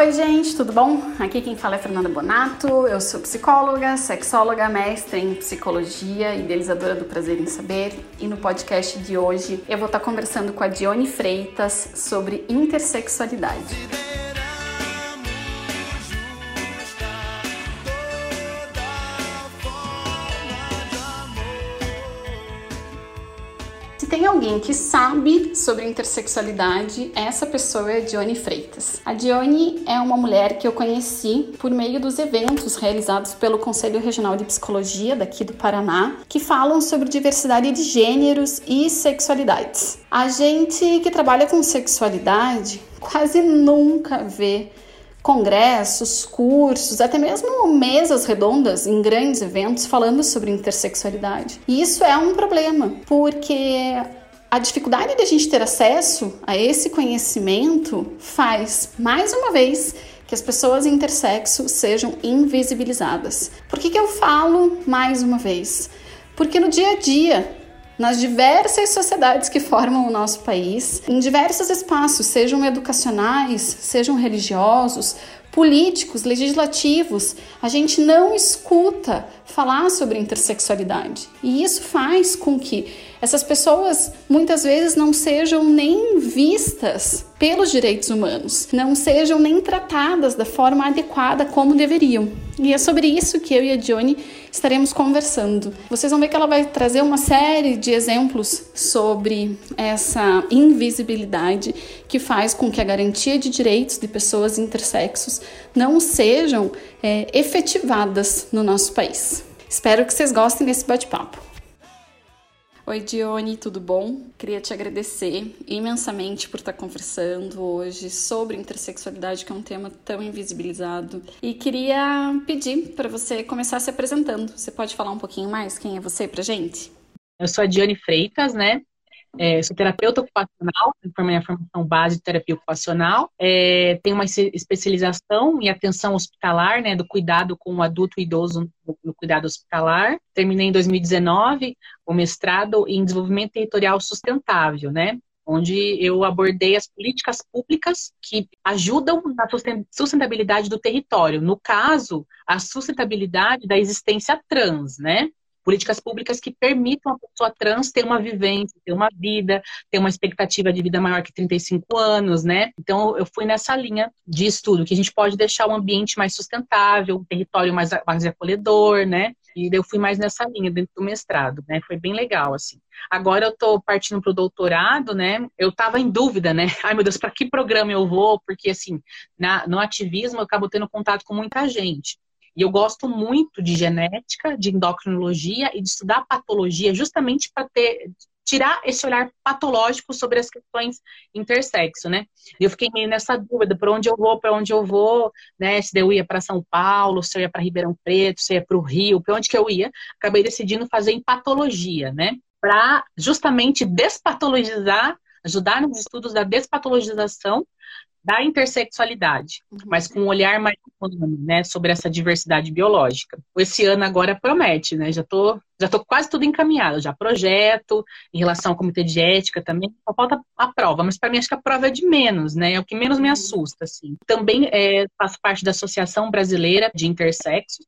Oi, gente, tudo bom? Aqui quem fala é Fernanda Bonato, eu sou psicóloga, sexóloga, mestre em psicologia, idealizadora do Prazer em Saber, e no podcast de hoje eu vou estar conversando com a Dione Freitas sobre intersexualidade. Alguém que sabe sobre intersexualidade, essa pessoa é Dione Freitas. A Dione é uma mulher que eu conheci por meio dos eventos realizados pelo Conselho Regional de Psicologia daqui do Paraná, que falam sobre diversidade de gêneros e sexualidades. A gente que trabalha com sexualidade quase nunca vê congressos, cursos, até mesmo mesas redondas em grandes eventos falando sobre intersexualidade. E isso é um problema, porque a dificuldade de a gente ter acesso a esse conhecimento faz, mais uma vez, que as pessoas intersexo sejam invisibilizadas. Por que, que eu falo mais uma vez? Porque no dia a dia nas diversas sociedades que formam o nosso país, em diversos espaços, sejam educacionais, sejam religiosos, políticos, legislativos, a gente não escuta falar sobre intersexualidade. E isso faz com que essas pessoas muitas vezes não sejam nem vistas pelos direitos humanos, não sejam nem tratadas da forma adequada como deveriam. E é sobre isso que eu e a Johnny estaremos conversando. Vocês vão ver que ela vai trazer uma série de exemplos sobre essa invisibilidade que faz com que a garantia de direitos de pessoas intersexos não sejam é, efetivadas no nosso país. Espero que vocês gostem desse bate-papo. Oi, Dione, tudo bom? Queria te agradecer imensamente por estar conversando hoje sobre intersexualidade, que é um tema tão invisibilizado. E queria pedir para você começar se apresentando. Você pode falar um pouquinho mais quem é você pra gente? Eu sou a Dione Freitas, né? É, sou terapeuta ocupacional, formei a formação base de terapia ocupacional, é, tenho uma especialização em atenção hospitalar, né, do cuidado com o adulto e idoso no cuidado hospitalar. Terminei em 2019 o mestrado em desenvolvimento territorial sustentável, né, onde eu abordei as políticas públicas que ajudam na sustentabilidade do território. No caso, a sustentabilidade da existência trans, né? Políticas públicas que permitam a pessoa trans ter uma vivência, ter uma vida, ter uma expectativa de vida maior que 35 anos, né? Então, eu fui nessa linha de estudo, que a gente pode deixar o ambiente mais sustentável, um território mais, mais acolhedor, né? E eu fui mais nessa linha dentro do mestrado, né? Foi bem legal, assim. Agora eu tô partindo pro doutorado, né? Eu tava em dúvida, né? Ai, meu Deus, para que programa eu vou? Porque, assim, na, no ativismo eu acabo tendo contato com muita gente. E eu gosto muito de genética, de endocrinologia e de estudar patologia, justamente para ter tirar esse olhar patológico sobre as questões intersexo, né? E eu fiquei meio nessa dúvida, para onde eu vou, para onde eu vou, né? Se eu ia para São Paulo, se eu ia para Ribeirão Preto, se eu ia para o Rio, para onde que eu ia? Acabei decidindo fazer em patologia, né? Para justamente despatologizar, ajudar nos estudos da despatologização da intersexualidade, uhum. mas com um olhar mais né, sobre essa diversidade biológica. Esse ano agora promete, né? Já tô, já tô quase tudo encaminhado, já projeto, em relação ao comitê de ética também, só falta a prova, mas para mim acho que a prova é de menos, né? É o que menos me uhum. assusta, assim. Também é, faço parte da Associação Brasileira de Intersexo,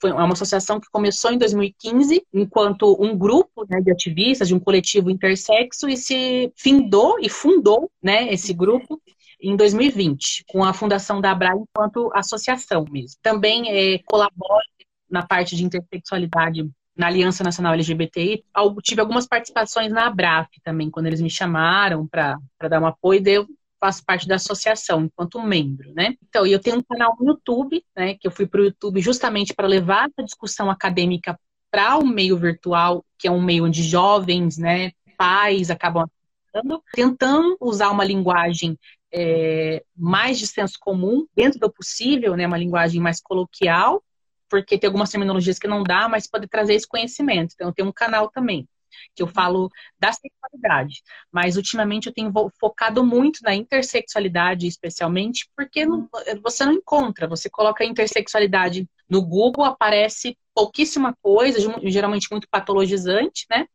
foi uma associação que começou em 2015, enquanto um grupo né, de ativistas, de um coletivo intersexo, e se findou e fundou, né, esse grupo em 2020, com a fundação da Abra enquanto associação mesmo. Também é, colaboro na parte de intersexualidade na Aliança Nacional LGBTI. Tive algumas participações na Abraf também, quando eles me chamaram para dar um apoio, eu faço parte da associação enquanto membro, né? Então, eu tenho um canal no YouTube, né, que eu fui para o YouTube justamente para levar a discussão acadêmica para o meio virtual, que é um meio onde jovens, né, pais acabam tentando usar uma linguagem é, mais de senso comum, dentro do possível, né, uma linguagem mais coloquial, porque tem algumas terminologias que não dá, mas pode trazer esse conhecimento. Então, eu tenho um canal também, que eu falo da sexualidade. Mas, ultimamente, eu tenho focado muito na intersexualidade, especialmente, porque não, você não encontra. Você coloca intersexualidade no Google, aparece pouquíssima coisa, geralmente muito patologizante, né?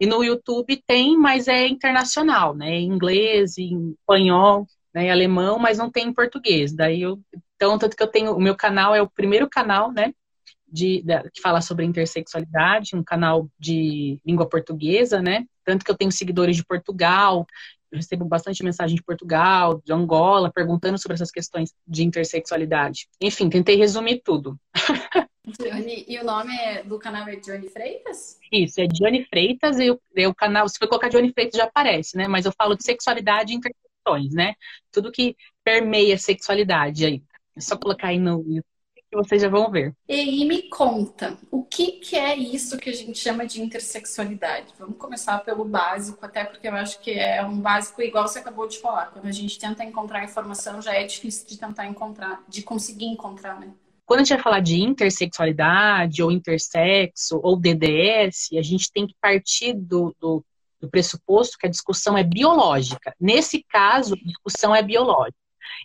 E no YouTube tem, mas é internacional, né? Em inglês, em espanhol. Né, em alemão, mas não tem em português. Daí eu, então, tanto que eu tenho, o meu canal é o primeiro canal, né, de, que fala sobre intersexualidade, um canal de língua portuguesa, né, tanto que eu tenho seguidores de Portugal, eu recebo bastante mensagem de Portugal, de Angola, perguntando sobre essas questões de intersexualidade. Enfim, tentei resumir tudo. Johnny, e o nome é, do canal é Johnny Freitas? Isso, é Johnny Freitas e o, e o canal, se for colocar Johnny Freitas já aparece, né? Mas eu falo de sexualidade e intersecções, né? Tudo que permeia a sexualidade aí. É só colocar aí no que vocês já vão ver. E, e me conta, o que, que é isso que a gente chama de intersexualidade? Vamos começar pelo básico, até porque eu acho que é um básico igual você acabou de falar. Quando a gente tenta encontrar informação, já é difícil de tentar encontrar, de conseguir encontrar, né? Quando a gente vai falar de intersexualidade, ou intersexo, ou DDS, a gente tem que partir do, do, do pressuposto que a discussão é biológica. Nesse caso, a discussão é biológica.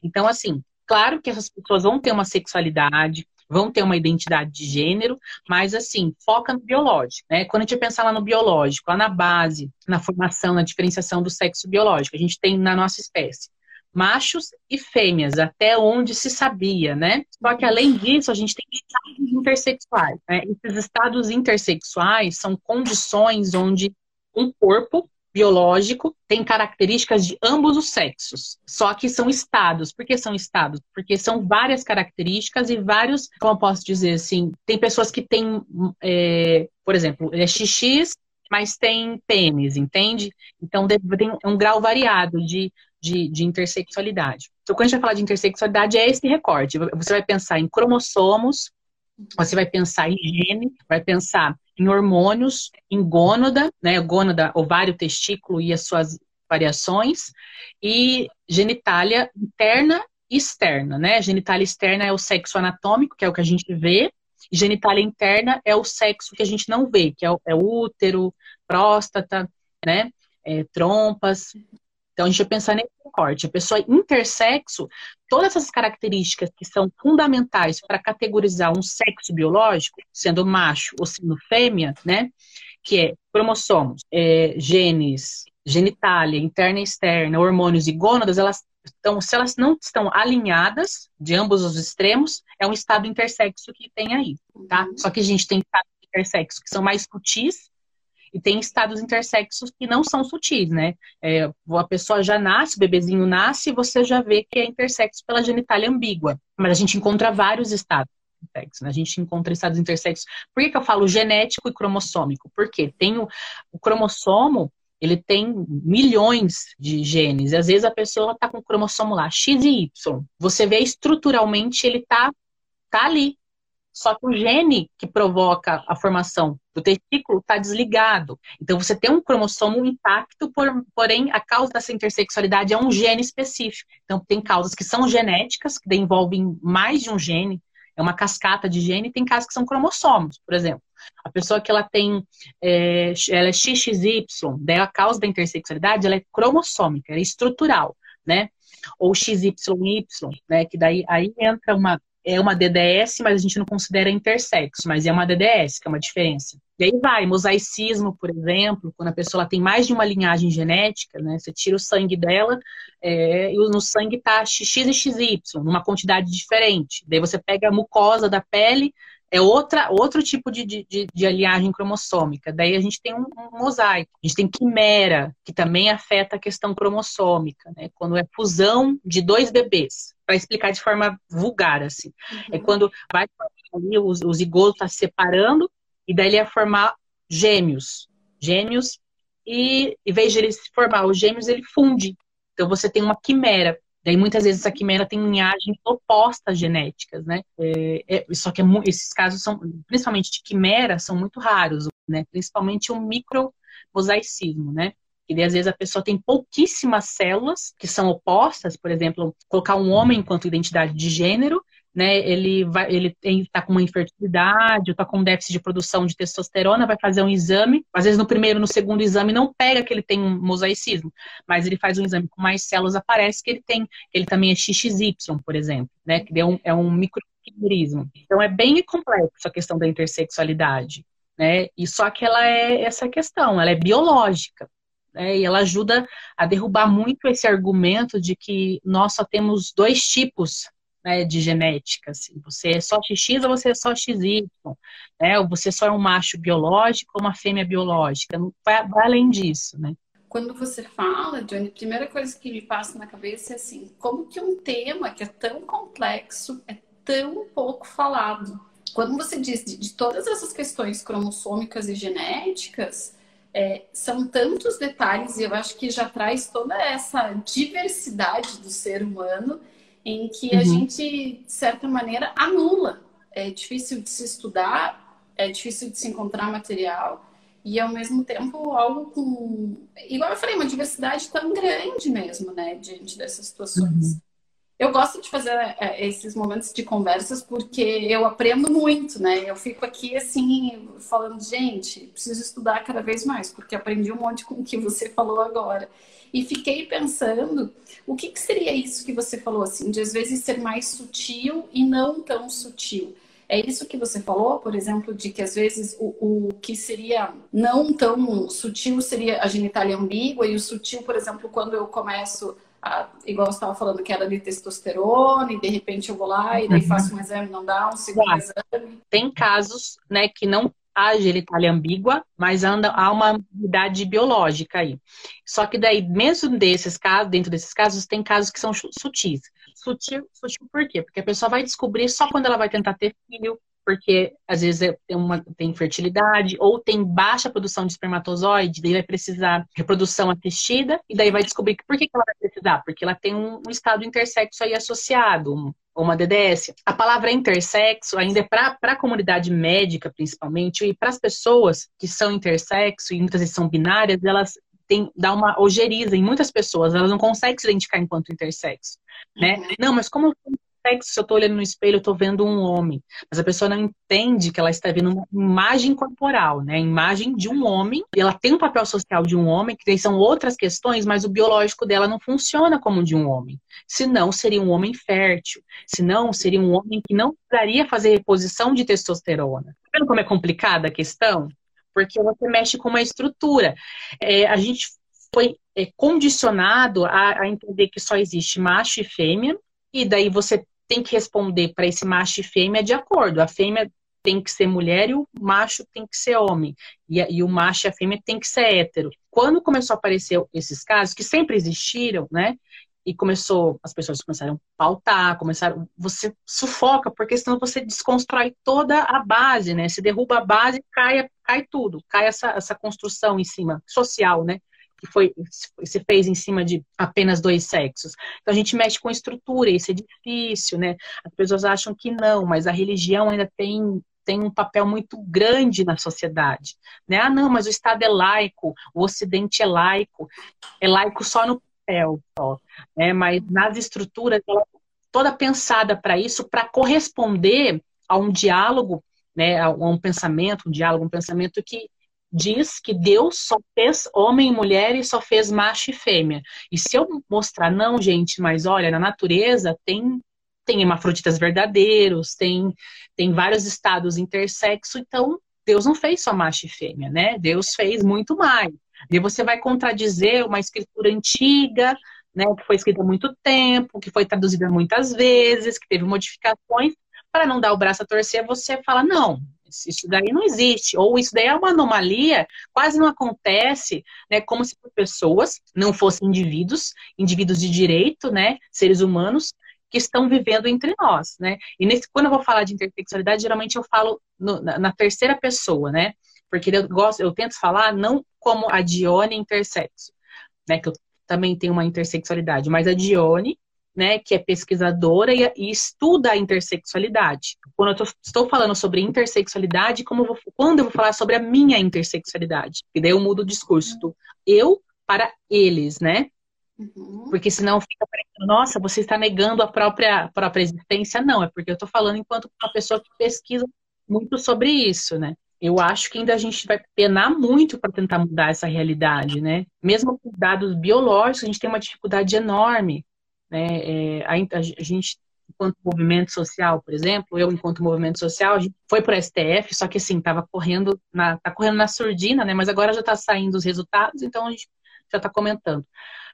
Então, assim, claro que essas pessoas vão ter uma sexualidade, vão ter uma identidade de gênero, mas assim, foca no biológico, né? Quando a gente pensar lá no biológico, lá na base, na formação, na diferenciação do sexo biológico, a gente tem na nossa espécie machos e fêmeas, até onde se sabia, né? Só que além disso, a gente tem estados intersexuais. Né? Esses estados intersexuais são condições onde um corpo biológico tem características de ambos os sexos. Só que são estados. Por que são estados? Porque são várias características e vários, como eu posso dizer assim, tem pessoas que têm, é, por exemplo, é XX, mas tem pênis, entende? Então tem um grau variado de de, de intersexualidade. Então, quando a gente vai falar de intersexualidade, é esse recorte. Você vai pensar em cromossomos, você vai pensar em gene, vai pensar em hormônios, em gônada, né? Gônada, ovário, testículo e as suas variações, e genitália interna e externa, né? Genitália externa é o sexo anatômico, que é o que a gente vê, e genitália interna é o sexo que a gente não vê, que é é útero, próstata, né? É, trompas. Então, a gente vai pensar nesse recorte. A pessoa intersexo, todas essas características que são fundamentais para categorizar um sexo biológico, sendo macho ou sendo fêmea, né? Que é cromossomos, é, genes, genitália, interna e externa, hormônios e gônadas, elas estão, se elas não estão alinhadas de ambos os extremos, é um estado intersexo que tem aí, tá? Uhum. Só que a gente tem estados intersexo que são mais sutis e tem estados intersexos que não são sutis, né? É, a pessoa já nasce, o bebezinho nasce e você já vê que é intersexo pela genitália ambígua. Mas a gente encontra vários estados intersexos, né? A gente encontra estados intersexos. Por que, que eu falo genético e cromossômico? Porque tem o, o cromossomo, ele tem milhões de genes. E às vezes a pessoa está com o cromossomo lá, X e Y. Você vê estruturalmente ele tá, tá ali. Só que o gene que provoca a formação do testículo está desligado. Então você tem um cromossomo intacto, por, porém a causa dessa intersexualidade é um gene específico. Então tem causas que são genéticas, que envolvem mais de um gene, é uma cascata de gene, e tem casos que são cromossomos, por exemplo. A pessoa que ela tem, é, ela é XXY, daí a causa da intersexualidade ela é cromossômica, ela é estrutural, né? Ou XYY, né? Que daí aí entra uma é uma DDS, mas a gente não considera intersexo, mas é uma DDS, que é uma diferença. E aí vai, mosaicismo, por exemplo, quando a pessoa tem mais de uma linhagem genética, né? Você tira o sangue dela é, e no sangue tá XX e XY, numa quantidade diferente. Daí você pega a mucosa da pele, é outra, outro tipo de, de, de alinhagem cromossômica. Daí a gente tem um, um, mosaico. A gente tem quimera, que também afeta a questão cromossômica, né? Quando é fusão de dois bebês. Para explicar de forma vulgar, assim. É uhum. É quando vai ali, o, o zigoto está se separando, e daí ele ia formar gêmeos. Gêmeos, e em vez de ele se formar os gêmeos, ele funde. Então você tem uma quimera. Daí muitas vezes essa quimera tem linhagens opostas genéticas, né? É, é, só que é, esses casos são, principalmente de quimera, são muito raros, né? Principalmente o micromosaicismo, né? E às vezes a pessoa tem pouquíssimas células que são opostas, por exemplo, colocar um homem enquanto identidade de gênero né, ele vai, ele está com uma infertilidade, está com um déficit de produção de testosterona, vai fazer um exame, às vezes no primeiro, no segundo exame não pega que ele tem um mosaicismo, mas ele faz um exame com mais células, aparece que ele tem, ele também é XXY, por exemplo, né, que é um, é um microquimerismo. Então é bem complexo a questão da intersexualidade, né, e só que ela é essa questão, ela é biológica, né? e ela ajuda a derrubar muito esse argumento de que nós só temos dois tipos né, de genética. Assim. Você é só XX ou você é só XY. Né? Ou você só é um macho biológico ou uma fêmea biológica. Vai, vai além disso, né? Quando você fala, Johnny, a primeira coisa que me passa na cabeça é assim, como que um tema que é tão complexo é tão pouco falado? Quando você diz de, de todas essas questões cromossômicas e genéticas, é, são tantos detalhes e eu acho que já traz toda essa diversidade do ser humano em que a uhum. gente, de certa maneira, anula. É difícil de se estudar, é difícil de se encontrar material e, ao mesmo tempo, algo com. Igual eu falei, uma diversidade tão grande mesmo, né, diante dessas situações. Uhum. Eu gosto de fazer é, esses momentos de conversas porque eu aprendo muito, né? Eu fico aqui assim, falando, gente, preciso estudar cada vez mais, porque aprendi um monte com o que você falou agora. E fiquei pensando, o que, que seria isso que você falou, assim, de às vezes ser mais sutil e não tão sutil? É isso que você falou, por exemplo, de que às vezes o, o que seria não tão sutil seria a genitália ambígua, e o sutil, por exemplo, quando eu começo a, igual você estava falando, que era de testosterona, e de repente eu vou lá e daí uhum. faço um exame, não dá, um segundo exame. Tem casos, né, que não a genitália ambígua, mas anda, há uma idade biológica aí. Só que daí, mesmo desses casos, dentro desses casos, tem casos que são sutis. Sutil, sutil por quê? Porque a pessoa vai descobrir só quando ela vai tentar ter filho, porque às vezes é, tem, uma, tem fertilidade ou tem baixa produção de espermatozoide, daí vai precisar de reprodução assistida, e daí vai descobrir que por que, que ela vai precisar? Porque ela tem um, um estado intersexo aí associado, um, uma DDS. A palavra intersexo ainda é para a comunidade médica, principalmente, e para as pessoas que são intersexo e muitas vezes são binárias, elas têm, dá uma ojeriza em muitas pessoas, elas não conseguem se identificar enquanto intersexo, né? Uhum. Não, mas como eu sou se eu estou olhando no espelho, eu estou vendo um homem. Mas a pessoa não entende que ela está vendo uma imagem corporal, né? A imagem de um homem. E ela tem um papel social de um homem, que são outras questões, mas o biológico dela não funciona como o de um homem. Senão, seria um homem fértil. Senão, seria um homem que não precisaria fazer reposição de testosterona. Tá vendo como é complicada a questão? Porque você mexe com uma estrutura. É, a gente foi é, condicionado a, a entender que só existe macho e fêmea, e daí você tem que responder para esse macho e fêmea de acordo. A fêmea tem que ser mulher e o macho tem que ser homem. E, e, o macho e a fêmea tem que ser hétero. Quando começou a aparecer esses casos, que sempre existiram, né? E começou, as pessoas começaram a pautar, começaram, você sufoca, porque senão você desconstrói toda a base, né? Se derruba a base, cai, cai tudo, cai essa, essa construção em cima, social, né? Que foi se fez em cima de apenas dois sexos. Então a gente mexe com estrutura, isso é difícil, né? As pessoas acham que não, mas a religião ainda tem tem um papel muito grande na sociedade, né? Ah, não, mas o Estado é laico, o Ocidente é laico, é laico só no papel, só, né? Mas nas estruturas ela é toda pensada para isso, para corresponder a um diálogo, né? A um pensamento, um diálogo, um pensamento que diz que Deus só fez homem e mulher e só fez macho e fêmea. E se eu mostrar, não, gente, mas olha, na natureza tem tem hemafroditas verdadeiros, tem, tem vários estados intersexo, então Deus não fez só macho e fêmea, né? Deus fez muito mais. E você vai contradizer uma escritura antiga, né, que foi escrita há muito tempo, que foi traduzida muitas vezes, que teve modificações, para não dar o braço a torcer, você fala, não, isso daí não existe, ou isso daí é uma anomalia, quase não acontece, né? Como se pessoas não fossem indivíduos, indivíduos de direito, né? Seres humanos que estão vivendo entre nós, né? E nesse, quando eu vou falar de intersexualidade, geralmente eu falo no, na, na, terceira pessoa, né? Porque eu gosto, eu tento falar não como a Dione intersexo, né? Que eu também tenho uma intersexualidade, mas a Dione né, que é pesquisadora e, e estuda a intersexualidade. Quando eu tô, estou falando sobre intersexualidade, como eu vou, quando eu vou falar sobre a minha intersexualidade? E daí eu mudo o discurso do eu para eles, né? Uhum. Porque senão fica parecendo, nossa, você está negando a própria, própria existência. Não, é porque eu estou falando enquanto uma pessoa que pesquisa muito sobre isso, né? Eu acho que ainda a gente vai penar muito para tentar mudar essa realidade, né? Mesmo com dados biológicos, a gente tem uma dificuldade enorme né? É, a, a, gente, enquanto movimento social, por exemplo, eu, enquanto movimento social, a gente foi para o STF, só que assim, estava correndo na, tá correndo na surdina, né? Mas agora já está saindo os resultados, então a gente já está comentando,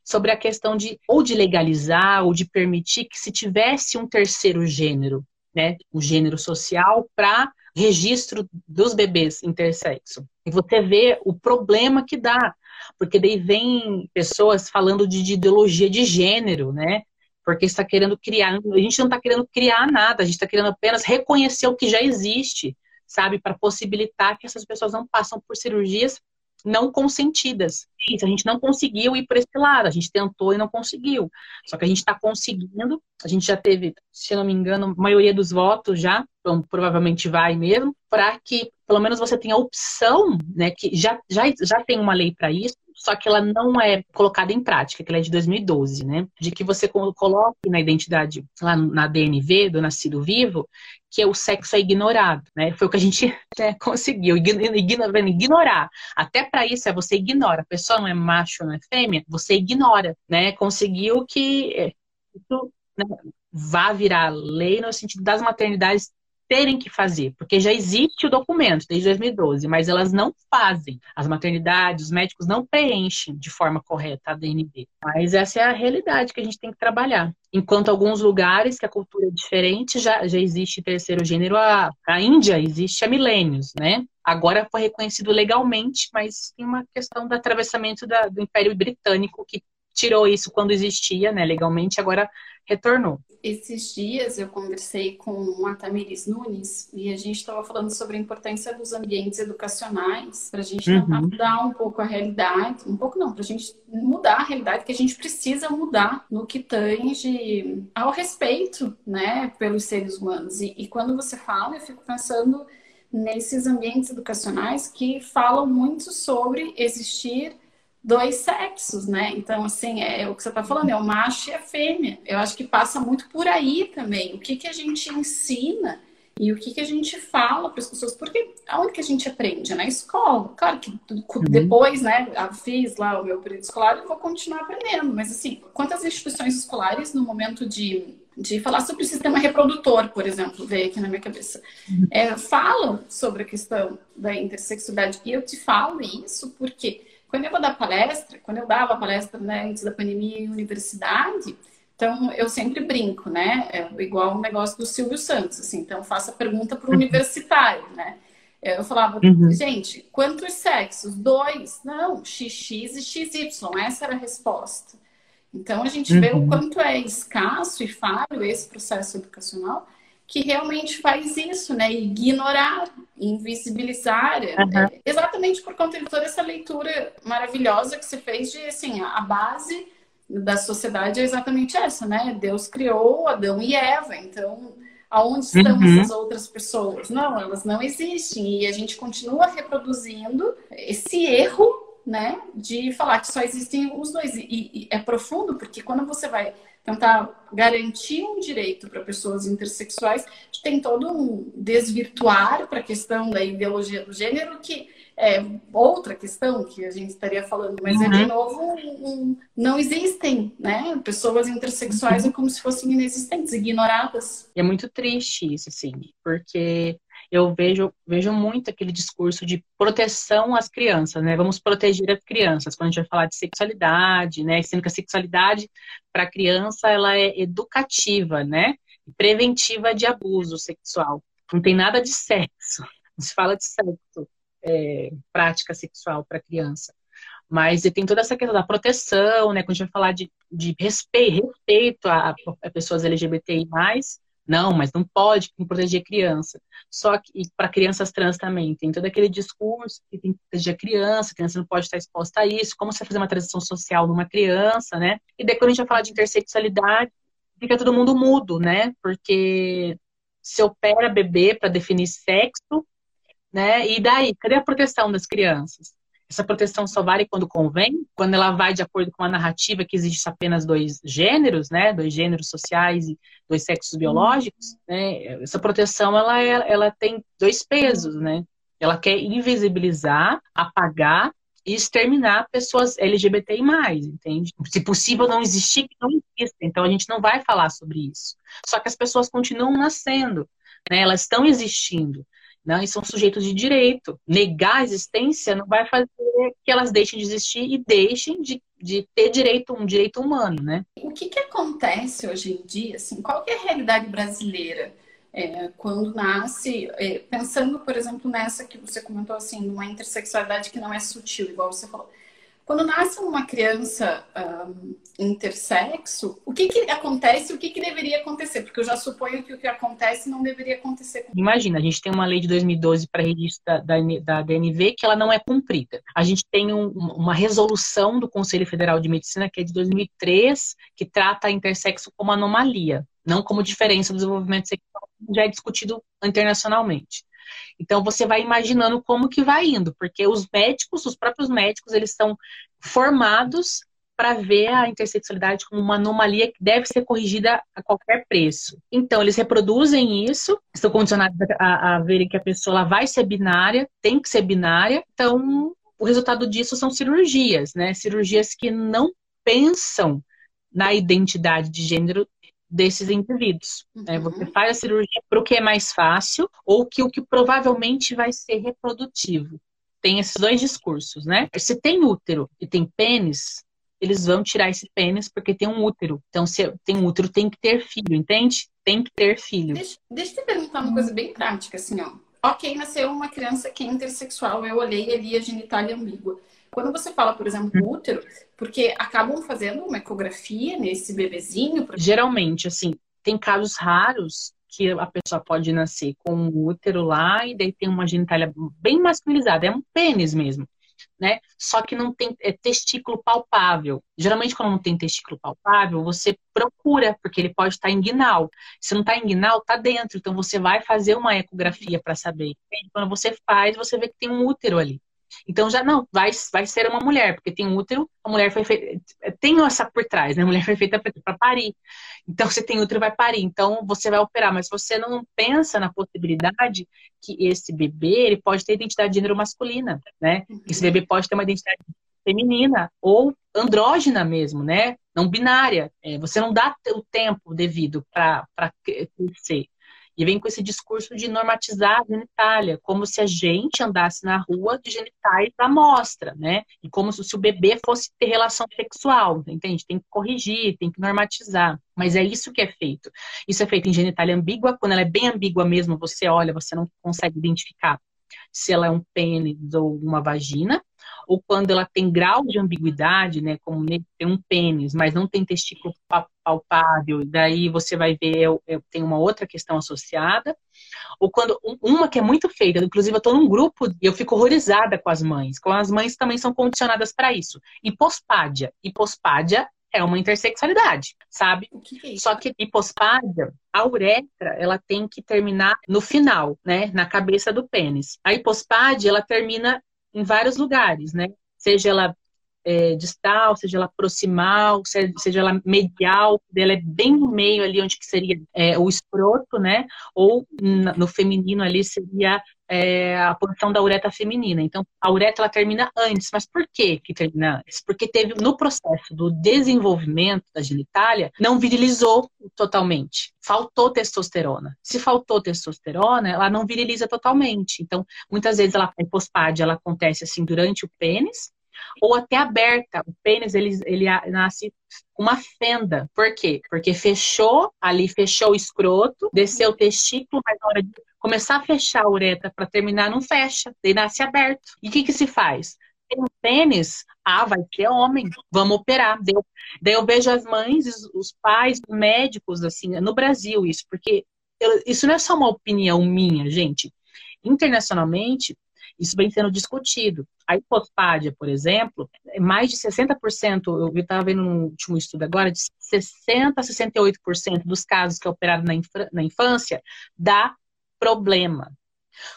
sobre a questão de ou de legalizar ou de permitir que se tivesse um terceiro gênero, né, o um gênero social para registro dos bebês intersexo. E você vê o problema que dá, porque daí vem pessoas falando de, de ideologia de gênero, né? Porque está querendo criar, a gente não está querendo criar nada, a gente está querendo apenas reconhecer o que já existe, sabe, para possibilitar que essas pessoas não passem por cirurgias não consentidas. Isso, a gente não conseguiu ir por esse lado, a gente tentou e não conseguiu. Só que a gente está conseguindo, a gente já teve, se não me engano, a maioria dos votos já, então provavelmente vai mesmo, para que pelo menos você tenha a opção, né, que já, já, já tem uma lei para isso, só que ela não é colocada em prática, que ela é de 2012, né? De que você coloque na identidade, lá na DNV, do nascido vivo, que o sexo é ignorado, né? Foi o que a gente né, conseguiu, ignorar. Até para isso é você ignora. A pessoa não é macho, não é fêmea, você ignora, né? Conseguiu que é, isso né, vá virar lei no sentido das maternidades terem que fazer, porque já existe o documento desde 2012, mas elas não fazem. As maternidades, os médicos não preenchem de forma correta a DNB. Mas essa é a realidade que a gente tem que trabalhar. Enquanto alguns lugares que a cultura é diferente, já, já existe terceiro gênero, a, a Índia existe há milênios, né? Agora foi reconhecido legalmente, mas tem uma questão do atravessamento da, do Império Britânico que tirou isso quando existia, né, legalmente, agora retornou. Esses dias eu conversei com a Tamiris Nunes e a gente estava falando sobre a importância dos ambientes educacionais para a gente uhum. mudar um pouco a realidade, um pouco não, para a gente mudar a realidade que a gente precisa mudar no que tange ao respeito, né, pelos seres humanos. E, e quando você fala, eu fico pensando nesses ambientes educacionais que falam muito sobre existir dois sexos, né? Então, assim, é o que você está falando, é o macho e a fêmea. Eu acho que passa muito por aí também. O que, que a gente ensina e o que, que a gente fala para as pessoas, porque aonde que a gente aprende? Na escola. Claro que uhum. depois, né, fiz lá o meu período escolar e vou continuar aprendendo, mas assim, quantas instituições escolares no momento de, de falar sobre o sistema reprodutor, por exemplo, veio aqui na minha cabeça, uhum. é, falam sobre a questão da intersexualidade. E eu te falo isso porque quando eu vou dar palestra, quando eu dava palestra né, antes da pandemia em universidade, então eu sempre brinco, né? É igual o um negócio do Silvio Santos, assim. Então faço a pergunta para o uhum. universitário, né? Eu falava, uhum. gente, quantos sexos? Dois? Não, XX e XY. Essa era a resposta. Então a gente uhum. vê o uhum. quanto é escasso e falho esse processo educacional que realmente faz isso, né? Ignorar, invisibilizar, uhum. é, exatamente por conta de toda essa leitura maravilhosa que você fez de, assim, a base da sociedade é exatamente essa, né? Deus criou Adão e Eva, então aonde estão uhum. essas outras pessoas? Não, elas não existem e a gente continua reproduzindo esse erro, né? De falar que só existem os dois e, e é profundo porque quando você vai tentar garantir um direito para pessoas intersexuais, tem todo um desvirtuar para a questão da ideologia do gênero, que é outra questão que a gente estaria falando, mas uhum. é de uhum. novo um, um, não existem, né? Pessoas intersexuais uhum. é como se fossem inexistentes, ignoradas. E é muito triste isso, assim, porque eu vejo, vejo muito aquele discurso de proteção às crianças, né? Vamos proteger as crianças. Quando a gente vai falar de sexualidade, né? Sendo que a sexualidade para a criança ela é educativa, né? Preventiva de abuso sexual. Não tem nada de sexo. Não se fala de sexo, é, prática sexual para criança. Mas tem toda essa questão da proteção, né? Quando a gente vai falar de, de respeito, respeito a, a pessoas LGBTI+, não, mas não pode proteger criança. Só que para crianças trans também tem todo aquele discurso que tem que proteger a criança, a criança não pode estar exposta a isso, como você fazer uma transição social numa criança, né? E daí quando a gente vai falar de intersexualidade, fica todo mundo mudo, né? Porque se opera bebê para definir sexo, né? E daí, cadê a proteção das crianças? Essa proteção só vale quando convém, quando ela vai de acordo com a narrativa que existe apenas dois gêneros, né, dois gêneros sociais e dois sexos biológicos, né? Essa proteção ela, é, ela tem dois pesos, né? Ela quer invisibilizar, apagar e exterminar pessoas LGBTI+, entende? Se possível não existir, que não exista. Então a gente não vai falar sobre isso. Só que as pessoas continuam nascendo, né? Elas estão existindo né? E são sujeitos de direito. Negar a existência não vai fazer que elas deixem de existir e deixem de de ter direito, um direito humano, né? O que, que acontece hoje em dia, assim, qual é a realidade brasileira é, quando nasce, é, pensando, por exemplo, nessa que você comentou, assim, numa intersexualidade que não é sutil, igual você falou. Quando nasce uma criança um, intersexo, o que, que acontece e o que, que deveria acontecer? Porque eu já suponho que o que acontece não deveria acontecer. Imagina, a gente tem uma lei de 2012 para registro da, da, DNV que ela não é cumprida. A gente tem um, uma resolução do Conselho Federal de Medicina, que é de 2003, que trata a intersexo como anomalia, não como diferença do desenvolvimento sexual, já é discutido internacionalmente. Então você vai imaginando como que vai indo, porque os médicos, os próprios médicos, eles são formados para ver a intersexualidade como uma anomalia que deve ser corrigida a qualquer preço. Então, eles reproduzem isso, estão condicionados a, a verem que a pessoa vai ser binária, tem que ser binária. Então, o resultado disso são cirurgias, né? Cirurgias que não pensam na identidade de gênero desses indivíduos. Né? Uhum. Você faz a cirurgia para o que é mais fácil ou que o que provavelmente vai ser reprodutivo. Tem esses dois discursos, né? Se tem útero e tem pênis, eles vão tirar esse pênis porque tem um útero. Então, se tem um útero, tem que ter filho, entende? Tem que ter filho. Deixa, deixa eu te perguntar uma coisa bem prática, assim, ó. Ok, nasceu uma criança que é intersexual, eu olhei ali a genitália ambígua. Quando você fala, por exemplo, do útero, porque acabam fazendo uma ecografia nesse bebezinho? Porque... Geralmente, assim, tem casos raros que a pessoa pode nascer com um útero lá e daí tem uma genitália bem masculinizada, é um pênis mesmo, né? Só que não tem é testículo palpável. Geralmente, quando não tem testículo palpável, você procura, porque ele pode estar inguinal. Se não está inguinal, está dentro. Então, você vai fazer uma ecografia para saber. Quando você faz, você vê que tem um útero ali. Então já não, vai, vai ser uma mulher, porque tem útero, a mulher foi feita. Tem essa por trás, né? A mulher foi feita para parir. Então, se tem útero, vai parir. Então, você vai operar, mas você não pensa na possibilidade que esse bebê ele pode ter identidade de gênero masculina, né? Esse bebê pode ter uma identidade feminina ou andrógena mesmo, né? Não binária. É, você não dá o tempo devido para crescer. E vem com esse discurso de normatizar a genitália, como se a gente andasse na rua de genitais à mostra, né? E como se o bebê fosse ter relação sexual, entende? Tem que corrigir, tem que normatizar. Mas é isso que é feito. Isso é feito em genitália ambígua. Quando ela é bem ambígua mesmo, você olha, você não consegue identificar se ela é um pênis ou uma vagina ou quando ela tem grau de ambiguidade, né, como tem um pênis, mas não tem testículo palpável, daí você vai ver, tem uma outra questão associada, ou quando, uma que é muito feita, inclusive eu estou num grupo e eu fico horrorizada com as mães, com as mães também são condicionadas para isso, hipospádia, hipospádia é uma intersexualidade, sabe? Que é Só que hipospádia, a uretra, ela tem que terminar no final, né? Na cabeça do pênis. A hipospádia, ela termina em vários lugares, né? Seja ela é, distal, seja ela proximal, seja ela medial, ela é bem no meio ali onde que seria é, o escroto, né? Ou no feminino ali seria é, a posição da uretra feminina. Então, a uretra ela termina antes. Mas por que que termina antes? Porque teve no processo do desenvolvimento da genitália, não virilizou totalmente. Faltou testosterona. Se faltou testosterona, ela não viriliza totalmente. Então, muitas vezes ela, a hipospádia ela acontece assim durante o pênis, ou até aberta. O pênis ele, ele nasce com uma fenda. Por quê? Porque fechou ali, fechou o escroto, desceu o testículo, mas na hora de começar a fechar a uretra para terminar, não fecha, daí nasce aberto. E o que, que se faz? Tem um pênis, ah, vai ser homem, vamos operar. Daí eu, daí eu vejo as mães, os pais, médicos, assim, no Brasil, isso, porque eu, isso não é só uma opinião minha, gente. Internacionalmente, isso vem sendo discutido. A hipospádia, por exemplo, é mais de 60%, eu estava vendo no último estudo agora, de 60% a 68% dos casos que é operado na infância dá problema.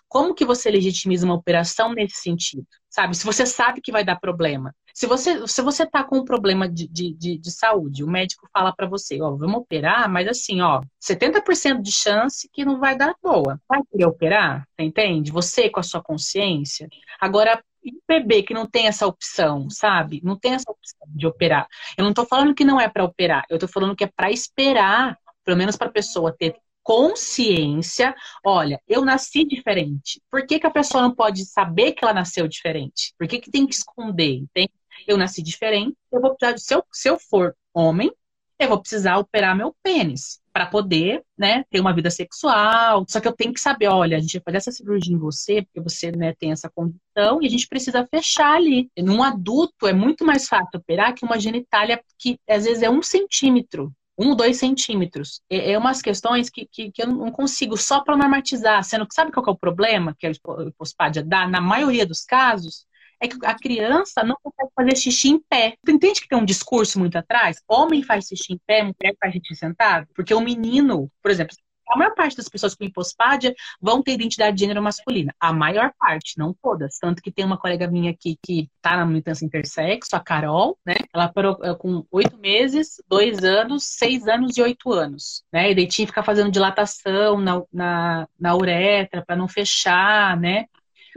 Como que você legitimiza uma operação nesse sentido? Sabe? Se você sabe que vai dar problema. Se você se você tá com um problema de, de, de, de saúde, o médico fala para você, ó, vamos operar, mas assim, ó, 70% de chance que não vai dar boa. Vai querer operar? Entende? Você com a sua consciência. Agora, e o bebê que não tem essa opção, sabe? Não tem essa opção de operar. Eu não tô falando que não é para operar, eu tô falando que é para esperar, pelo menos para a pessoa ter consciência, olha, eu nasci diferente. Por que, que a pessoa não pode saber que ela nasceu diferente? Por que, que tem que esconder? Tem? eu nasci diferente, eu vou precisar se eu, se eu for homem, eu vou precisar operar meu pênis para poder, né, ter uma vida sexual. Só que eu tenho que saber, olha, a gente vai fazer essa cirurgia em você, porque você, né, tem essa condição, e a gente precisa fechar ali. Num adulto é muito mais fácil operar que uma genitália que às vezes é um centímetro. Um, dois centímetros. É, é umas questões que, que, que eu não consigo só para normatizar. Sendo que sabe qual que é o problema que a hipospádia dá? Na maioria dos casos, é que a criança não consegue fazer xixi em pé. Tu entende que tem um discurso muito atrás? Homem faz xixi em pé, mulher faz xixi sentado? Porque o menino, por exemplo, a maior parte das pessoas com hipospádia vão ter identidade de gênero masculina. A maior parte, não todas. Tanto que tem uma colega minha aqui que tá na militância intersexo, a Carol, né? Ela eh, com oito meses, dois anos, seis anos e oito anos, né? E daí tinha que ficar fazendo dilatação na, na, na uretra para não fechar, né?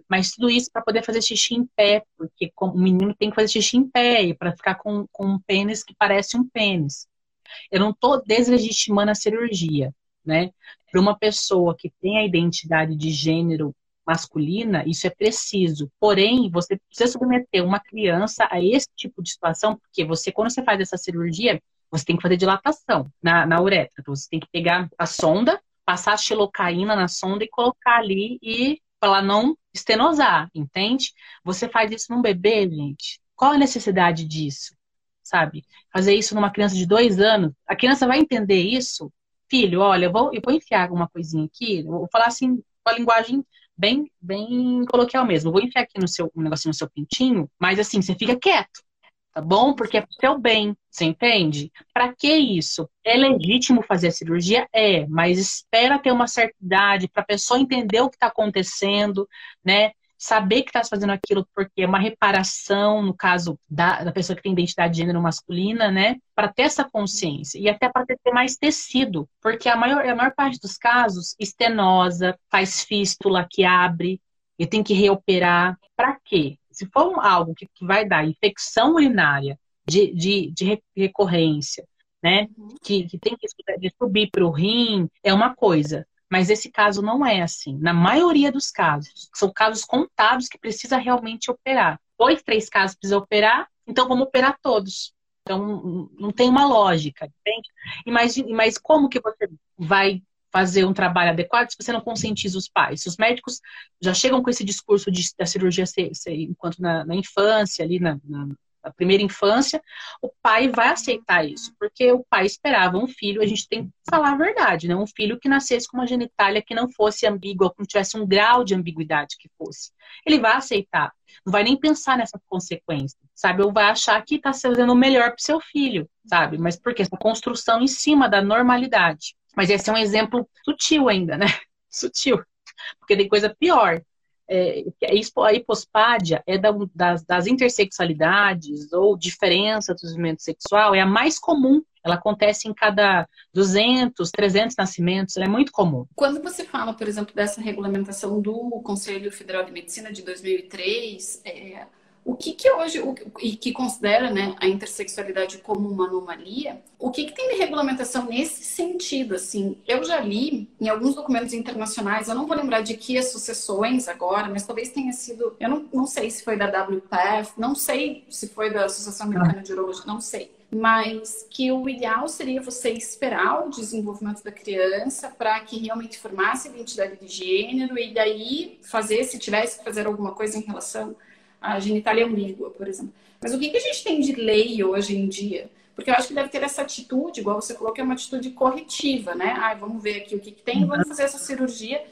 Mas tudo isso para poder fazer xixi em pé, porque o menino tem que fazer xixi em pé e para ficar com, com um pênis que parece um pênis. Eu não estou deslegitimando a cirurgia, né? Para uma pessoa que tem a identidade de gênero masculina, isso é preciso. Porém, você precisa submeter uma criança a esse tipo de situação, porque você, quando você faz essa cirurgia, você tem que fazer dilatação na, na uretra. Então, você tem que pegar a sonda, passar a xilocaína na sonda e colocar ali e para ela não estenosar, entende? Você faz isso num bebê, gente. Qual a necessidade disso? Sabe? Fazer isso numa criança de dois anos, a criança vai entender isso. Filho, olha, eu vou, eu vou enfiar alguma coisinha aqui, vou falar assim, com a linguagem bem, bem coloquial mesmo. Eu vou enfiar aqui no seu um negocinho no seu pintinho, mas assim, você fica quieto tá bom? Porque é pro seu bem, você entende? Para que isso? É legítimo fazer a cirurgia? É, mas espera ter uma certa idade para a pessoa entender o que está acontecendo, né? Saber que está fazendo aquilo porque é uma reparação, no caso da, da pessoa que tem identidade de gênero masculina, né? Para ter essa consciência e até para ter mais tecido, porque a maior, a maior parte dos casos, estenosa, faz fístula que abre e tem que reoperar. Para quê? se for algo que, que vai dar infecção urinária de, de, de recorrência, né, uhum. que, que tem que subir para o rim, é uma coisa. Mas esse caso não é assim. Na maioria dos casos, são casos contados que precisa realmente operar. Dois, três casos precisa operar, então vamos operar todos. Então, não tem uma lógica, entende? E mas, mas como que você vai fazer um trabalho adequado se você não conscientiza os pais. Se os médicos já chegam com esse discurso de, da cirurgia ser, ser enquanto na, na, infância, ali na, na, na, primeira infância, o pai vai aceitar isso, porque o pai esperava um filho, a gente tem que falar a verdade, né? Um filho que nascesse com uma genitália que não fosse ambígua, que não tivesse um grau de ambiguidade que fosse. Ele vai aceitar, não vai nem pensar nessas consequências, sabe? Ou vai achar que está fazendo o melhor para seu filho, sabe? Mas porque essa construção em cima da normalidade. Mas esse é um exemplo sutil ainda, né? Sutil. Porque tem coisa pior. É, a hipospádia é da, das, das, intersexualidades ou diferença do desenvolvimento sexual, é a mais comum. Ela acontece em cada 200, 300 nascimentos, é muito comum. Quando você fala, por exemplo, dessa regulamentação do Conselho Federal de Medicina de 2003, é, o que, que hoje, o, e que considera né, a intersexualidade como uma anomalia, o que, que tem de regulamentação nesse sentido? Assim, eu já li em alguns documentos internacionais, eu não vou lembrar de que associações agora, mas talvez tenha sido, eu não, não sei se foi da WPF, não sei se foi da Associação Americana de Urologia, não sei. Mas que o ideal seria você esperar o desenvolvimento da criança para que realmente formasse a identidade de gênero e daí fazer, se tivesse que fazer alguma coisa em relação a genitália ambígua, por exemplo. Mas o que, que a gente tem de lei hoje em dia? Porque eu acho que deve ter essa atitude, igual você falou, que é uma atitude corretiva, né? Ah, vamos ver aqui o que, que tem, vamos fazer essa cirurgia.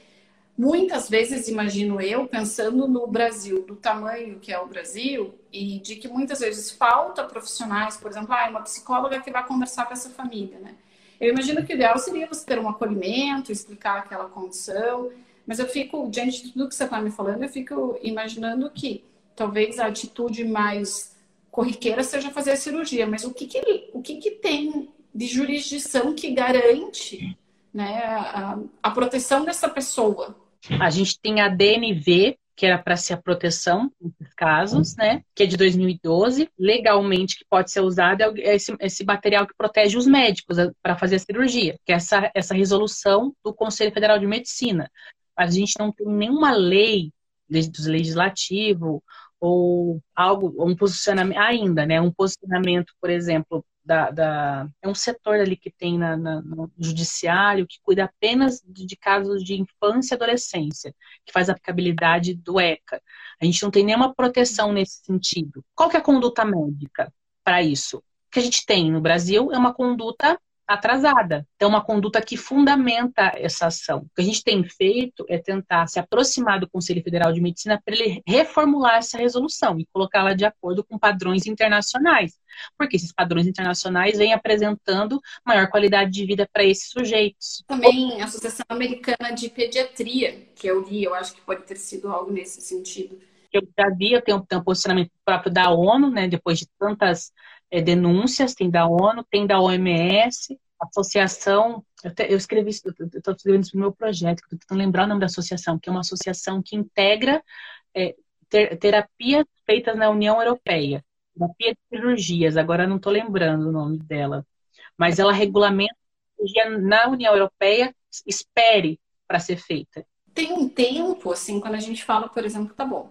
Muitas vezes, imagino eu, pensando no Brasil, do tamanho que é o Brasil, e de que muitas vezes falta profissionais, por exemplo, ah, uma psicóloga que vai conversar com essa família, né? Eu imagino que o ideal seria você ter um acolhimento, explicar aquela condição, mas eu fico, diante de tudo que você está me falando, eu fico imaginando que talvez a atitude mais corriqueira seja fazer a cirurgia, mas o que, que, o que, que tem de jurisdição que garante né, a, a proteção dessa pessoa? A gente tem a DNV, que era para ser a proteção nesses casos, né? Que é de 2012, legalmente que pode ser usado é esse, esse material que protege os médicos é, para fazer a cirurgia, que é essa, essa resolução do Conselho Federal de Medicina. A gente não tem nenhuma lei do legislativo ou algo, um posicionamento ainda, né? Um posicionamento, por exemplo, da, da, é um setor ali que tem na, na, no judiciário que cuida apenas de, de, casos de infância e adolescência, que faz a aplicabilidade do ECA. A gente não tem nenhuma proteção nesse sentido. Qual que é a conduta médica para isso? O que a gente tem no Brasil é uma conduta atrasada. Então, uma conduta que fundamenta essa ação. O que a gente tem feito é tentar se aproximar do Conselho Federal de Medicina para ele reformular essa resolução e colocá-la de acordo com padrões internacionais. Porque esses padrões internacionais vêm apresentando maior qualidade de vida para esses sujeitos. Também a Associação Americana de Pediatria, que eu li, eu acho que pode ter sido algo nesse sentido. Eu já vi, eu tenho, tenho um posicionamento próprio da ONU, né, depois de tantas é, denúncias, tem da ONU, tem da OMS, associação, eu, te, eu escrevi isso, estou escrevendo isso no meu projeto, estou tentando lembrar o nome da associação, que é uma associação que integra é, ter, terapias feitas na União Europeia, terapia de cirurgias, agora não estou lembrando o nome dela, mas ela regulamenta cirurgia na União Europeia, espere para ser feita. Tem um tempo, assim, quando a gente fala, por exemplo, tá bom,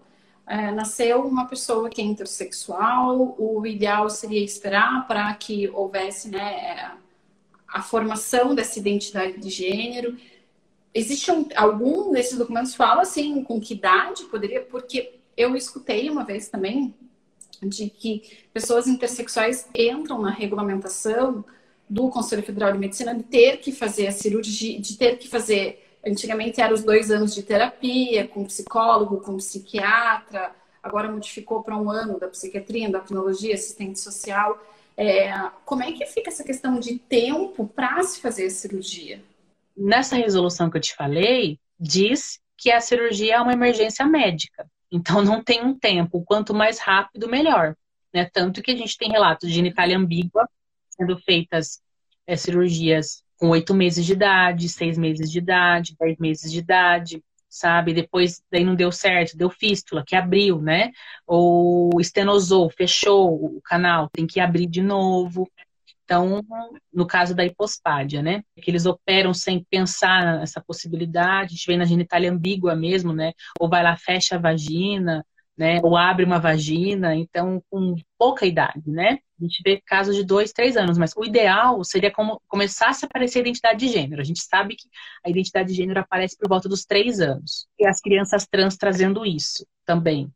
é, nasceu uma pessoa que é intersexual, o ideal seria esperar para que houvesse né, a formação dessa identidade de gênero. Existe um, algum desses documentos fala assim com que idade poderia? Porque eu escutei uma vez também de que pessoas intersexuais entram na regulamentação do Conselho Federal de Medicina de ter que fazer a cirurgia, de ter que fazer Antigamente eram os dois anos de terapia, com psicólogo, com psiquiatra, agora modificou para um ano da psiquiatria, endocrinologia, assistente social. É, como é que fica essa questão de tempo para se fazer a cirurgia? Nessa resolução que eu te falei, diz que a cirurgia é uma emergência médica. Então não tem um tempo, quanto mais rápido, melhor. Né? Tanto que a gente tem relatos de genitália ambígua sendo feitas é, cirurgias com oito meses de idade, seis meses de idade, dez meses de idade, sabe? Depois, daí não deu certo, deu fístula, que abriu, né? Ou estenosou, fechou o canal, tem que abrir de novo. Então, no caso da hipospádia, né? Que eles operam sem pensar nessa possibilidade, a gente vê na genitália ambígua mesmo, né? Ou vai lá, fecha a vagina, né? Ou abre uma vagina, então com pouca idade, né? A gente vê casos de dois, três anos, mas o ideal seria como começasse a aparecer a identidade de gênero. A gente sabe que a identidade de gênero aparece por volta dos três anos. E as crianças trans trazendo isso também.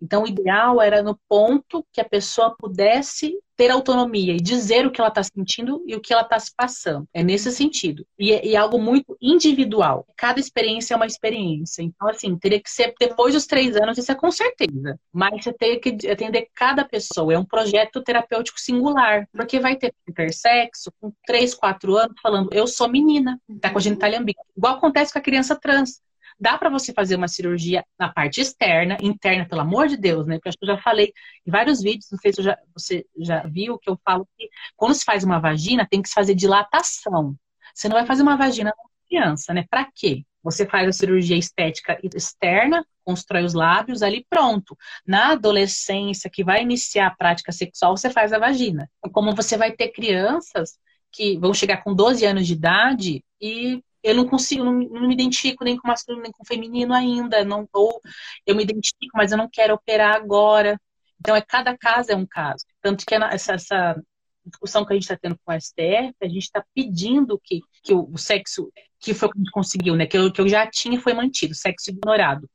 Então, o ideal era no ponto que a pessoa pudesse ter autonomia e dizer o que ela está sentindo e o que ela está se passando. É nesse sentido. E é, e é, algo muito individual. Cada experiência é uma experiência. Então, assim, teria que ser depois dos três anos, isso é com certeza. Mas você tem que atender cada pessoa. É um projeto terapêutico singular. Porque vai ter intersexo com três, quatro anos falando, eu sou menina, tá com a genitália ambígua. Igual acontece com a criança trans dá para você fazer uma cirurgia na parte externa, interna, pelo amor de Deus, né? Porque acho que eu já falei em vários vídeos, não sei se já, você já viu, que eu falo que quando se faz uma vagina, tem que se fazer dilatação. Você não vai fazer uma vagina com criança, né? Para quê? Você faz a cirurgia estética externa, constrói os lábios, ali pronto. Na adolescência, que vai iniciar a prática sexual, você faz a vagina. Como você vai ter crianças que vão chegar com 12 anos de idade e eu não consigo, não, não, me identifico nem com masculino nem com feminino ainda, não ou eu me identifico, mas eu não quero operar agora. Então é cada caso é um caso. Tanto que essa, essa discussão que a gente está tendo com o STF, a gente está pedindo que, que o, o, sexo, que foi o que a gente conseguiu, né? Que eu, que eu já tinha foi mantido, sexo ignorado.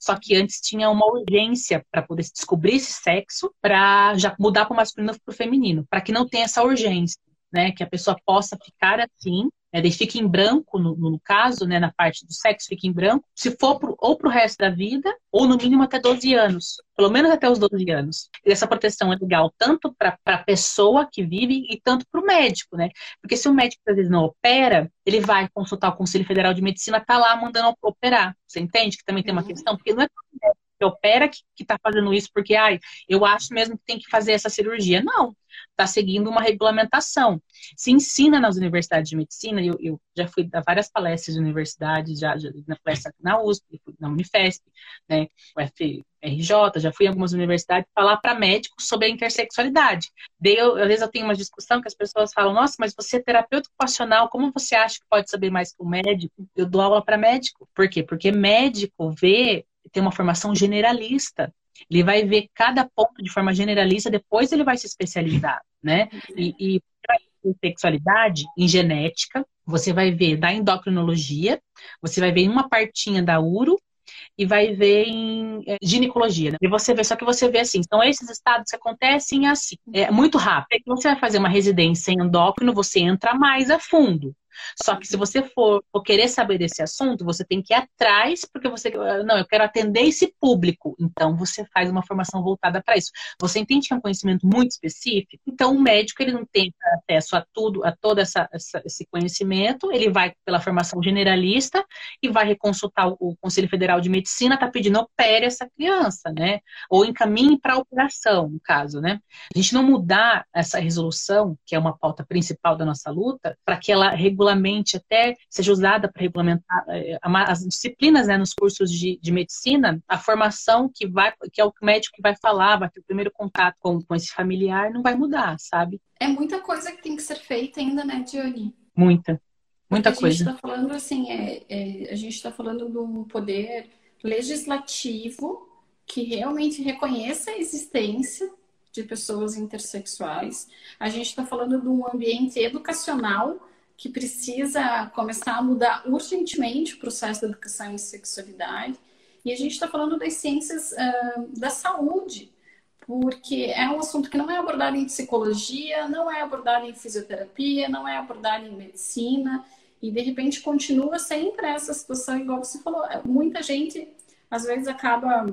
Só que antes tinha uma urgência para poder descobrir esse sexo, para já mudar para o masculino para o feminino, para que não tenha essa urgência, né? Que a pessoa possa ficar assim né, ele fica em branco, no, no, caso, né, na parte do sexo, fica em branco, se for pro, ou para o resto da vida, ou no mínimo até 12 anos, pelo menos até os 12 anos. E essa proteção é legal tanto para a pessoa que vive e tanto para o médico, né? Porque se o médico às vezes não opera, ele vai consultar o Conselho Federal de Medicina, tá lá mandando operar. Você entende que também tem uma uhum. questão? Porque não é que opera que está fazendo isso porque, ai, eu acho mesmo que tem que fazer essa cirurgia. Não, está seguindo uma regulamentação. Se ensina nas universidades de medicina, eu, eu já fui a várias palestras de universidades, já, já na palestra na USP, na Unifesp, né, FRJ, já fui em algumas universidades falar para médicos sobre a intersexualidade. Daí, eu, às vezes, eu tenho uma discussão que as pessoas falam, nossa, mas você é terapeuta ocupacional, como você acha que pode saber mais que o médico? Eu dou aula para médico. Por quê? Porque médico vê tem uma formação generalista. Ele vai ver cada ponto de forma generalista, depois ele vai se especializar, né? E, e sexualidade, em genética, você vai ver da endocrinologia, você vai ver em uma partinha da uro e vai ver em é, ginecologia. Né? E você vê, só que você vê assim, são esses estados que acontecem assim, é muito rápido. Você vai fazer uma residência em endócrino, você entra mais a fundo. Só que se você for, querer saber desse assunto, você tem que ir atrás, porque você. Não, eu quero atender esse público. Então você faz uma formação voltada para isso. Você entende que é um conhecimento muito específico, então o médico ele não tem acesso a tudo, a todo essa, essa, esse conhecimento, ele vai pela formação generalista e vai reconsultar o, o Conselho Federal de Medicina, está pedindo opere essa criança, né? Ou encaminhe para operação, no caso, né? A gente não mudar essa resolução, que é uma pauta principal da nossa luta, para que ela regule regulamente até seja usada para regulamentar eh, as disciplinas né, nos cursos de, de, medicina, a formação que vai, que é o médico que vai falar, vai ter o primeiro contato com, com esse familiar, não vai mudar, sabe? É muita coisa que tem que ser feita ainda, né, Dione? Muita, muita Porque coisa. A gente está falando assim, é, é, a gente está falando de um poder legislativo que realmente reconheça a existência de pessoas intersexuais. A gente está falando de um ambiente educacional que precisa começar a mudar urgentemente o processo da educação em sexualidade. E a gente está falando das ciências uh, da saúde, porque é um assunto que não é abordado em psicologia, não é abordado em fisioterapia, não é abordado em medicina, e de repente continua sempre essa situação, igual você falou. Muita gente, às vezes, acaba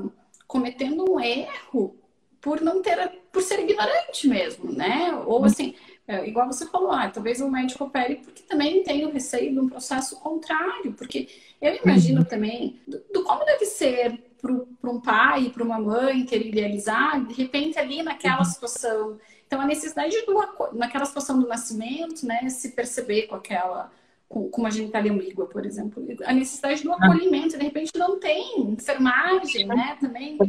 cometendo um erro por não ter, por ser ignorante mesmo, né? Ou assim, é, igual você falou, ah, talvez o médico opere porque também tem o receio de um processo contrário, porque eu imagino uhum. também do, do, como deve ser para um pai, para uma mãe querer idealizar, de repente ali naquela uhum. situação. Então a necessidade do naquela situação do nascimento, né, se perceber com aquela com, com uma genitália ambígua, por exemplo, a necessidade do acolhimento, de repente não tem enfermagem, né, também.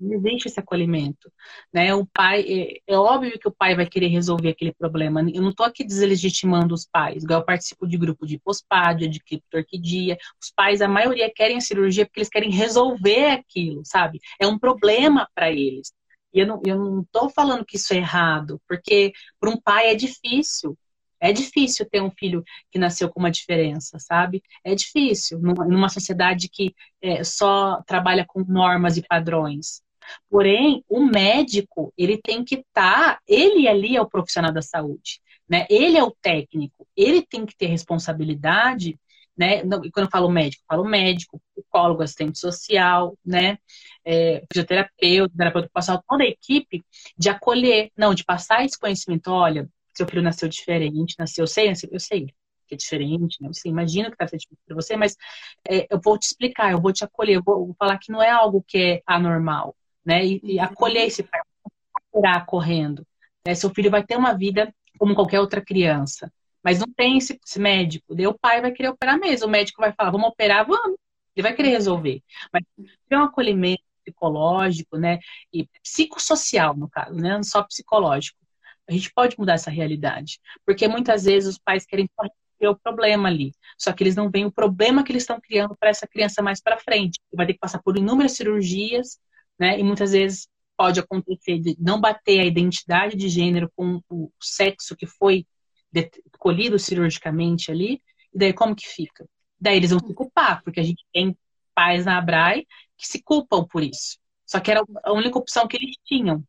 Não existe esse acolhimento, né? O pai, é, é, óbvio que o pai vai querer resolver aquele problema. Eu não estou aqui deslegitimando os pais. Eu participo de grupo de pospádia, de criptorquidia. Os pais, a maioria, querem a cirurgia porque eles querem resolver aquilo, sabe? É um problema para eles. E eu não, eu não tô falando que isso é errado, porque para um pai é difícil. É difícil ter um filho que nasceu com uma diferença, sabe? É difícil numa sociedade que é, só trabalha com normas e padrões. Porém, o médico, ele tem que estar, tá, ele ali é o profissional da saúde, né? Ele é o técnico, ele tem que ter responsabilidade, né? quando eu falo médico, eu falo médico, psicólogo, assistente social, né? É, fisioterapeuta, terapeuta ocupacional, toda a equipe de acolher, não, de passar esse conhecimento, olha, seu filho nasceu diferente, nasceu, eu sei, eu sei que é diferente, né? Você imagina que sendo diferente para você, mas é, eu vou te explicar, eu vou te acolher, eu vou, vou falar que não é algo que é anormal, né? E, e acolher esse pai, não correndo. Né? Seu filho vai ter uma vida como qualquer outra criança, mas não tem esse, esse médico. Daí o pai vai querer operar mesmo. O médico vai falar, vamos operar, vamos. Ele vai querer resolver. Mas tem um acolhimento psicológico, né? E psicossocial, no caso, né? Não só psicológico. A gente pode mudar essa realidade. Porque muitas vezes os pais querem ter o problema ali. Só que eles não veem o problema que eles estão criando para essa criança mais para frente. Vai ter que passar por inúmeras cirurgias, né? E muitas vezes pode acontecer de não bater a identidade de gênero com o sexo que foi escolhido cirurgicamente ali, e daí como que fica? Daí eles vão se culpar, porque a gente tem pais na Abrai que se culpam por isso. Só que era a única opção que eles tinham.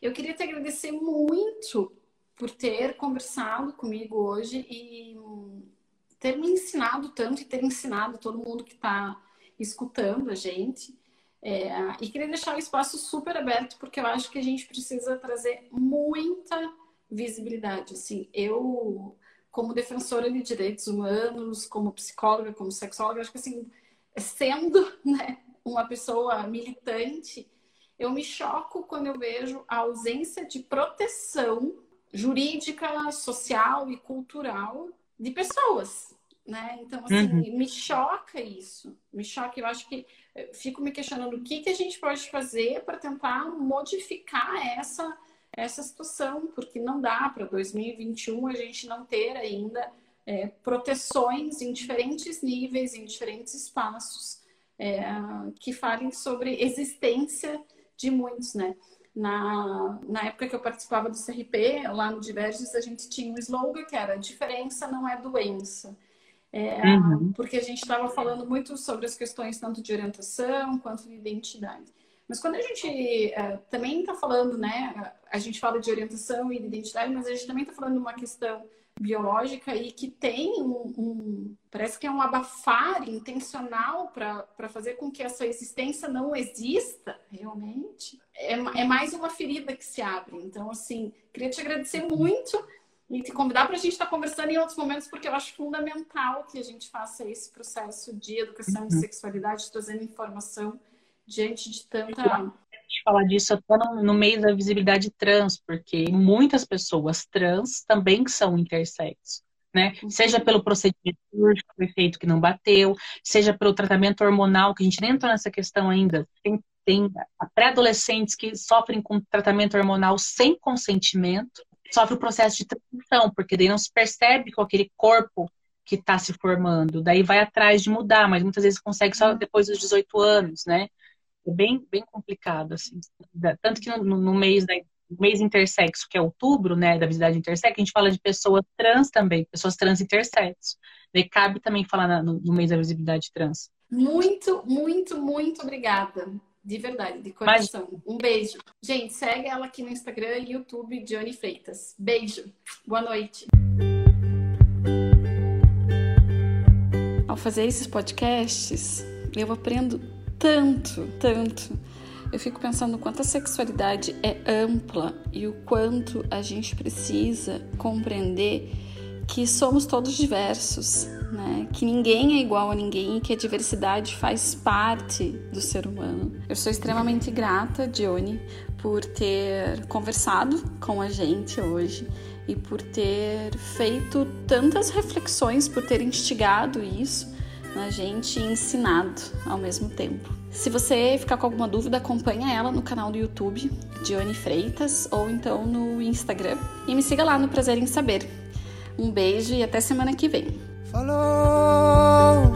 Eu queria te agradecer muito por ter conversado comigo hoje e ter me ensinado tanto e ter ensinado todo mundo que está escutando a gente. É, e queria deixar o espaço super aberto, porque eu acho que a gente precisa trazer muita visibilidade. Assim, eu, como defensora de direitos humanos, como psicóloga, como sexóloga, acho que assim, sendo né, uma pessoa militante, eu me choco quando eu vejo a ausência de proteção jurídica, social e cultural de pessoas, né? Então, assim, uhum. me choca isso. Me choca. Eu acho que fico me questionando o que, que a gente pode fazer para tentar modificar essa, essa situação, porque não dá para 2021 a gente não ter ainda é, proteções em diferentes níveis, em diferentes espaços é, que falem sobre existência de muitos, né? Na, na época que eu participava do CRP, lá no Diverges, a gente tinha um slogan que era diferença não é doença. É, uhum. Porque a gente estava falando muito sobre as questões tanto de orientação quanto de identidade. Mas quando a gente é, também está falando, né? A gente fala de orientação e de identidade, mas a gente também está falando de uma questão biológica e que tem um, um parece que é um abafar intencional para fazer com que essa existência não exista realmente é, é mais uma ferida que se abre então assim queria te agradecer muito e te convidar para a gente estar tá conversando em outros momentos porque eu acho fundamental que a gente faça esse processo de educação de uhum. sexualidade trazendo informação diante de tanta falar disso até no, no, meio da visibilidade trans, porque muitas pessoas trans também são intersexos. Né? Uhum. Seja pelo procedimento cirúrgico que foi feito que não bateu, seja pelo tratamento hormonal, que a gente nem entrou nessa questão ainda. Tem, tem pré-adolescentes que sofrem com tratamento hormonal sem consentimento, sofre o processo de transição, porque daí não se percebe com aquele corpo que está se formando. Daí vai atrás de mudar, mas muitas vezes consegue só uhum. depois dos 18 anos, né? é bem, bem complicado, assim. Tanto que no, no mês da mês intersexo, que é outubro, né, da visibilidade intersexo, a gente fala de pessoas trans também, pessoas trans intersexo. Daí cabe também falar no, no mês da visibilidade trans. Muito, muito, muito obrigada. De verdade, de coração. Mas... Um beijo. Gente, segue ela aqui no Instagram e YouTube, Johnny Freitas. Beijo. Boa noite. Ao fazer esses podcasts, eu aprendo tanto, tanto. Eu fico pensando o quanto a sexualidade é ampla e o quanto a gente precisa compreender que somos todos diversos, né? Que ninguém é igual a ninguém e que a diversidade faz parte do ser humano. Eu sou extremamente grata, Dione, por ter conversado com a gente hoje e por ter feito tantas reflexões, por ter instigado isso na gente e ensinado ao mesmo tempo. Se você ficar com alguma dúvida, acompanha ela no canal do YouTube, Dione Freitas, ou então no Instagram. E me siga lá no Prazer em Saber. Um beijo e até semana que vem. Follow,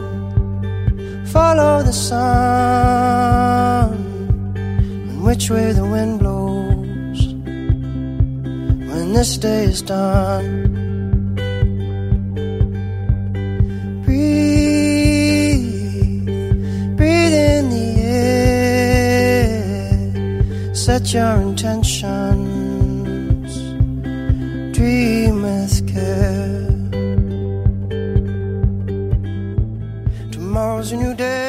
follow the sun, and which way the wind blows. When this day is done, breathe, breathe in the air. Set your intentions, dream. Tomorrow's a new day.